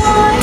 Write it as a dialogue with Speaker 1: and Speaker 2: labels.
Speaker 1: Bye.